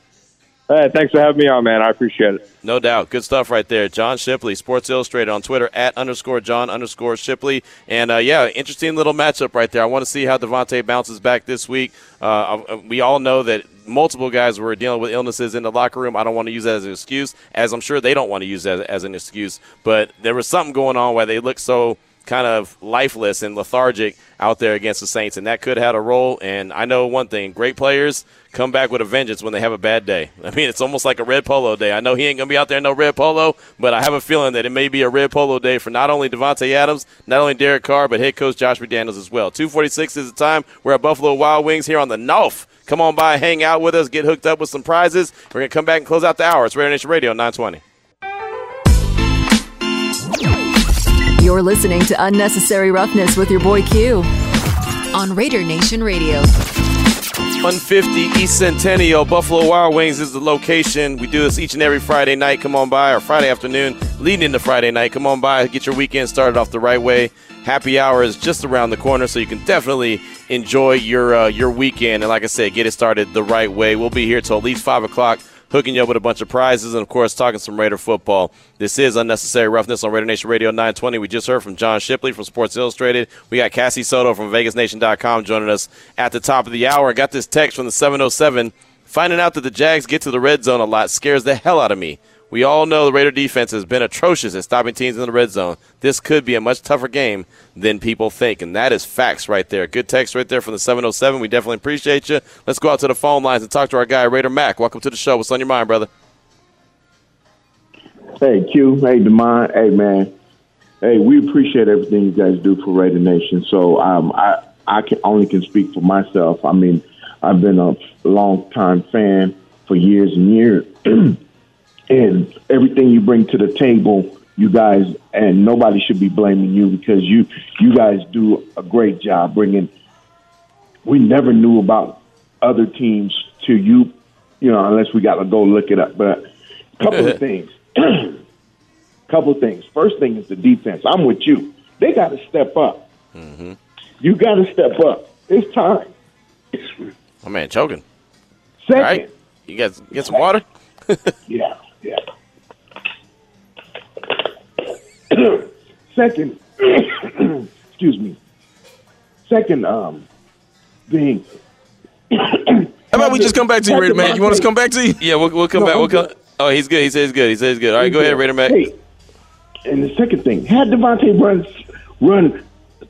Hey, thanks for having me on, man. I appreciate it. No doubt. Good stuff right there. John Shipley, Sports Illustrated on Twitter at underscore John underscore Shipley. And uh, yeah, interesting little matchup right there. I want to see how Davante bounces back this week. Uh, we all know that multiple guys were dealing with illnesses in the locker room. I don't want to use that as an excuse, as I'm sure they don't want to use that as an excuse. But there was something going on where they looked so kind of lifeless and lethargic out there against the Saints, and that could have had a role. And I know one thing: great players come back with a vengeance when they have a bad day. I mean, it's almost like a red polo day. I know he ain't gonna be out there in no red polo, but I have a feeling that it may be a red polo day for not only Davante Adams, not only Derek Carr, but head coach Josh McDaniels as well. 246 is the time. We're at Buffalo Wild Wings here on the North. Come on by, hang out with us, get hooked up with some prizes. We're gonna come back and close out the hour. It's Raider Nation Radio 920. You're listening to Unnecessary Roughness with your boy Q on Raider Nation Radio. 150 East Centennial, Buffalo Wild Wings is the location. We do this each and every Friday night. Come on by, or Friday afternoon, leading into Friday night. Come on by, get your weekend started off the right way. Happy hour is just around the corner, so you can definitely enjoy your uh, your weekend. And like I said, get it started the right way. We'll be here till at least five o'clock hooking you up with a bunch of prizes and, of course, talking some Raider football. This is Unnecessary Roughness on Raider Nation Radio 920. We just heard from John Shipley from Sports Illustrated. We got Cassie Soto from VegasNation.com joining us at the top of the hour. I got this text from the 707. Finding out that the Jags get to the red zone a lot scares the hell out of me. We all know the Raider defense has been atrocious at stopping teams in the red zone. This could be a much tougher game than people think, and that is facts right there. Good text right there from the 707. We definitely appreciate you. Let's go out to the phone lines and talk to our guy, Raider Mac. Welcome to the show. What's on your mind, brother? Hey, Q. Hey, Demond. Hey, man. Hey, we appreciate everything you guys do for Raider Nation. So um, I I can only can speak for myself. I mean, I've been a long time fan for years and years, and everything you bring to the table, you guys, and nobody should be blaming you because you you guys do a great job bringing. We never knew about other teams to you, you know, unless we got to go look it up. But a couple of things. couple of things. First thing is the defense. I'm with you. They got to step up. Mm-hmm. You got to step up. It's time. My man, choking. Second, All right. You guys get some water? yeah, yeah. second, excuse me. Second um, thing. How about we just come back to you, Raider Mac? You want us to come back to you? Yeah, we'll, we'll come No, back. We'll come. Oh, he's good. He says he's good. He says he's good. All right, go ahead, Raider Mac. Hey, and the second thing, had Davante run run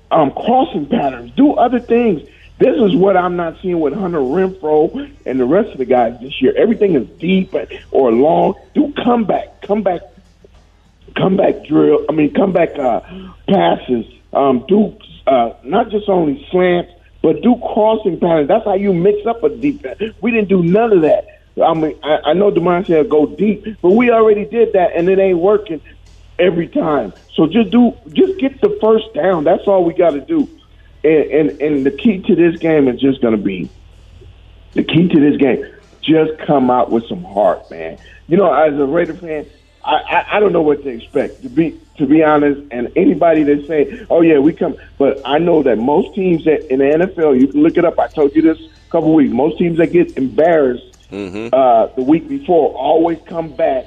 um, crossing patterns, do other things. This is what I'm not seeing with Hunter Renfrow and the rest of the guys this year. Everything is deep or long. Do comeback, comeback, comeback drill. I mean, comeback uh, passes. Um, do uh, not just only slants, but do crossing patterns. That's how you mix up a defense. We didn't do none of that. I mean, I, I know Demar said go deep, but we already did that, and it ain't working every time. So just do, just get the first down. That's all we got to do. And, and and the key to this game is just going to be the key to this game. Just come out with some heart, man. You know, as a Raider fan, I, I, I don't know what to expect to be to be honest. And anybody that say, "Oh yeah, we come," but I know that most teams that in the NFL, you can look it up. I told you this a couple weeks. Most teams that get embarrassed uh, the week before always come back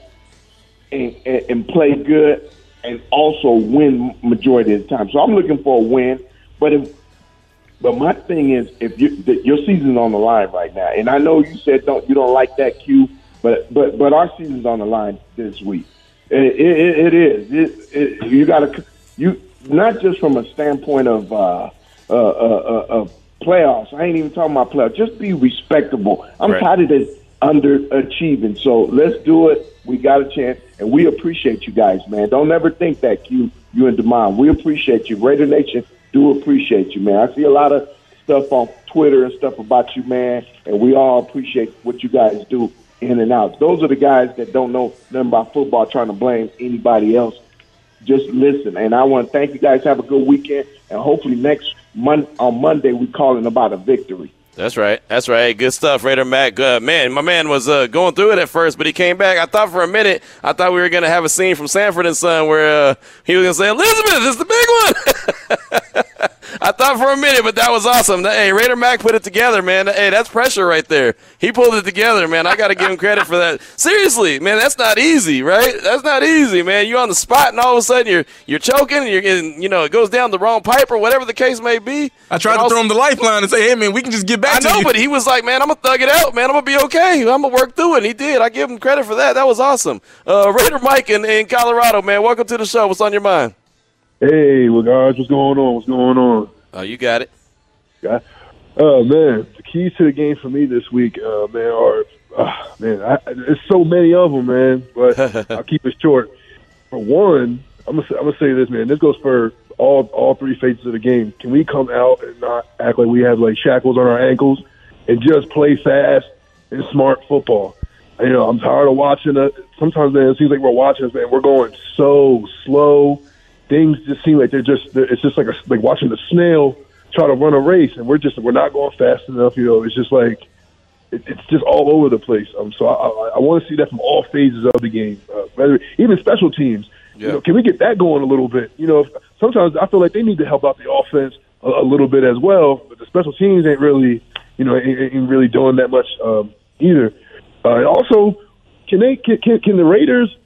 and, and, and play good and also win majority of the time. So I'm looking for a win. But if but my thing is, if you the, your season's on the line right now, and I know you said don't you don't like that cue, but but but our season's on the line this week. It, it, it is. It, it, you got to you not just from a standpoint of uh, uh, uh, uh, uh, playoffs. I ain't even talking about playoffs. Just be respectable. I'm Right. tired of this underachieving. So let's do it. We got a chance, and we appreciate you guys, man. Don't ever think that Q, you and Demond. We appreciate you. Raider Nation do appreciate you, man. I see a lot of stuff on Twitter and stuff about you, man, and we all appreciate what you guys do in and out. Those are the guys that don't know nothing about football, trying to blame anybody else. Just listen, and I want to thank you guys. Have a good weekend, and hopefully next mon- on Monday we calling about a victory. That's right. That's right. Good stuff, Raider Mac. Uh, man, my man was uh, going through it at first, but he came back. I thought for a minute, I thought we were going to have a scene from Sanford and Son where uh, he was going to say, Elizabeth, this is the big one. I thought for a minute, but that was awesome. Hey, Raider Mac put it together, man. Hey, that's pressure right there. He pulled it together, man. I got to give him credit for that. Seriously, man, that's not easy, right? That's not easy, man. You're on the spot, and all of a sudden you're you're choking, and you're getting, you know, it goes down the wrong pipe or whatever the case may be. I tried And to also- throw him the lifeline and say, "Hey, man, we can just get back I to know, you." but he was like, "Man, I'm gonna thug it out, man. I'm gonna be okay. I'm gonna work through it." And he did. I give him credit for that. That was awesome. Uh, Raider Mike in, in Colorado, man. Welcome to the show. What's on your mind? Hey, well, guys, what's going on? What's going on? Oh, you got it. Yeah. Oh man, the keys to the game for me this week, uh, man, are uh, man. I, there's so many of them, man. But I'll keep it short. For one, I'm gonna I'm gonna say this, man. This goes for all all three phases of the game. Can we come out and not act like we have like shackles on our ankles and just play fast and smart football? You know, I'm tired of watching it. Sometimes, man, it seems like we're watching this, man. We're going so slow. Things just seem like they're just. They're, it's just like a, like watching the snail try to run a race, and we're just we're not going fast enough. You know, it's just like it, it's just all over the place. Um, so I, I, I want to see that from all phases of the game, uh, whether even special teams. You know, can we get that going a little bit? You know, sometimes I feel like they need to help out the offense a, a little bit as well, but the special teams ain't really, you know, ain't, ain't really doing that much um, either. Uh, and also, can they can, can can the Raiders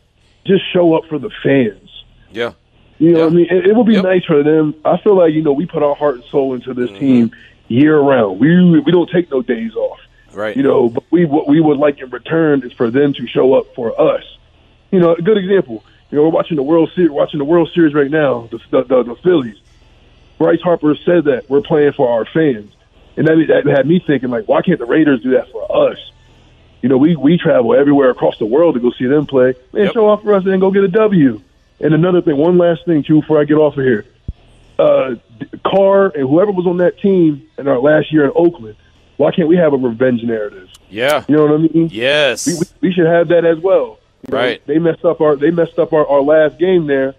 just show up for the fans? Yeah. You know, what I mean, it, it would be nice for them. I feel like you know we put our heart and soul into this Mm-hmm. team year round. We we don't take no days off. Right. You know, but we what we would like in return is for them to show up for us. You know, a good example. You know, we're watching the World Series, watching the World Series right now. The the, the, the Phillies. Bryce Harper said that we're playing for our fans, and that that had me thinking like, why can't the Raiders do that for us? You know, we we travel everywhere across the world to go see them play. Man, show off for us and go get a W. And another thing, one last thing, too, before I get off of here. Uh, Carr and whoever was on that team in our last year in Oakland, why can't we have a revenge narrative? Yeah. You know what I mean? Yes. We, we, we should have that as well. You know, Right. They messed up our they messed up our, our last game there.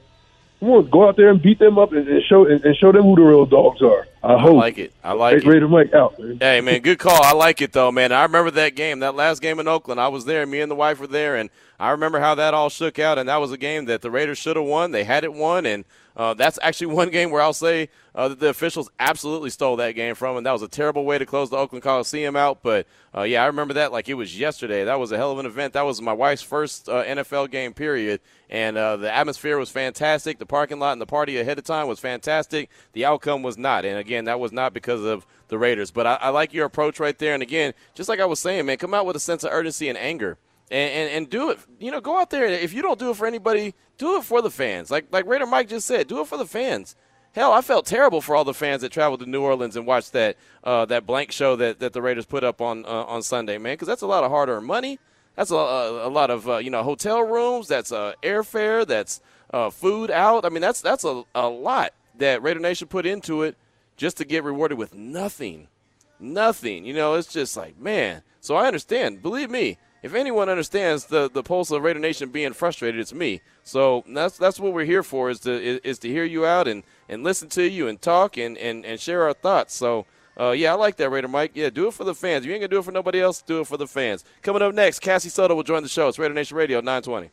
Come on, go out there and beat them up and, and show and, and show them who the real dogs are. I hope. I like it. I like it. Raider Mike out, man. Hey man, good call. I like it though, man. I remember that game, that last game in Oakland. I was there. Me and the wife were there, and I remember how that all shook out. And that was a game that the Raiders should have won. They had it won, and uh, that's actually one game where I'll say uh, that the officials absolutely stole that game from, and that was a terrible way to close the Oakland Coliseum out. But uh, yeah, I remember that like it was yesterday. That was a hell of an event. That was my wife's first uh, NFL game, period. And uh, the atmosphere was fantastic. The parking lot and the party ahead of time was fantastic. The outcome was not. And again, that was not because of the Raiders. But I, I like your approach right there. And again, just like I was saying, man, come out with a sense of urgency and anger. And, and, and do it. You know, go out there. If you don't do it for anybody, do it for the fans. Like like Raider Mike just said, do it for the fans. Hell, I felt terrible for all the fans that traveled to New Orleans and watched that uh, that blank show that, that the Raiders put up on uh, on Sunday, man. Because that's a lot of hard earned money. That's a, a, a lot of uh, you know hotel rooms. That's uh, airfare. That's uh, food out. I mean, that's that's a, a lot that Raider Nation put into it just to get rewarded with nothing, nothing. You know, it's just like man. So I understand. Believe me, if anyone understands the, the pulse of Raider Nation being frustrated, it's me. So that's that's what we're here for is to is, to hear you out and, and listen to you and talk and, and, and share our thoughts. So uh, yeah, I like that, Raider Mike. Yeah, do it for the fans. You ain't gonna do it for nobody else. Do it for the fans. Coming up next, Cassie Soto will join the show. It's Raider Nation Radio 920.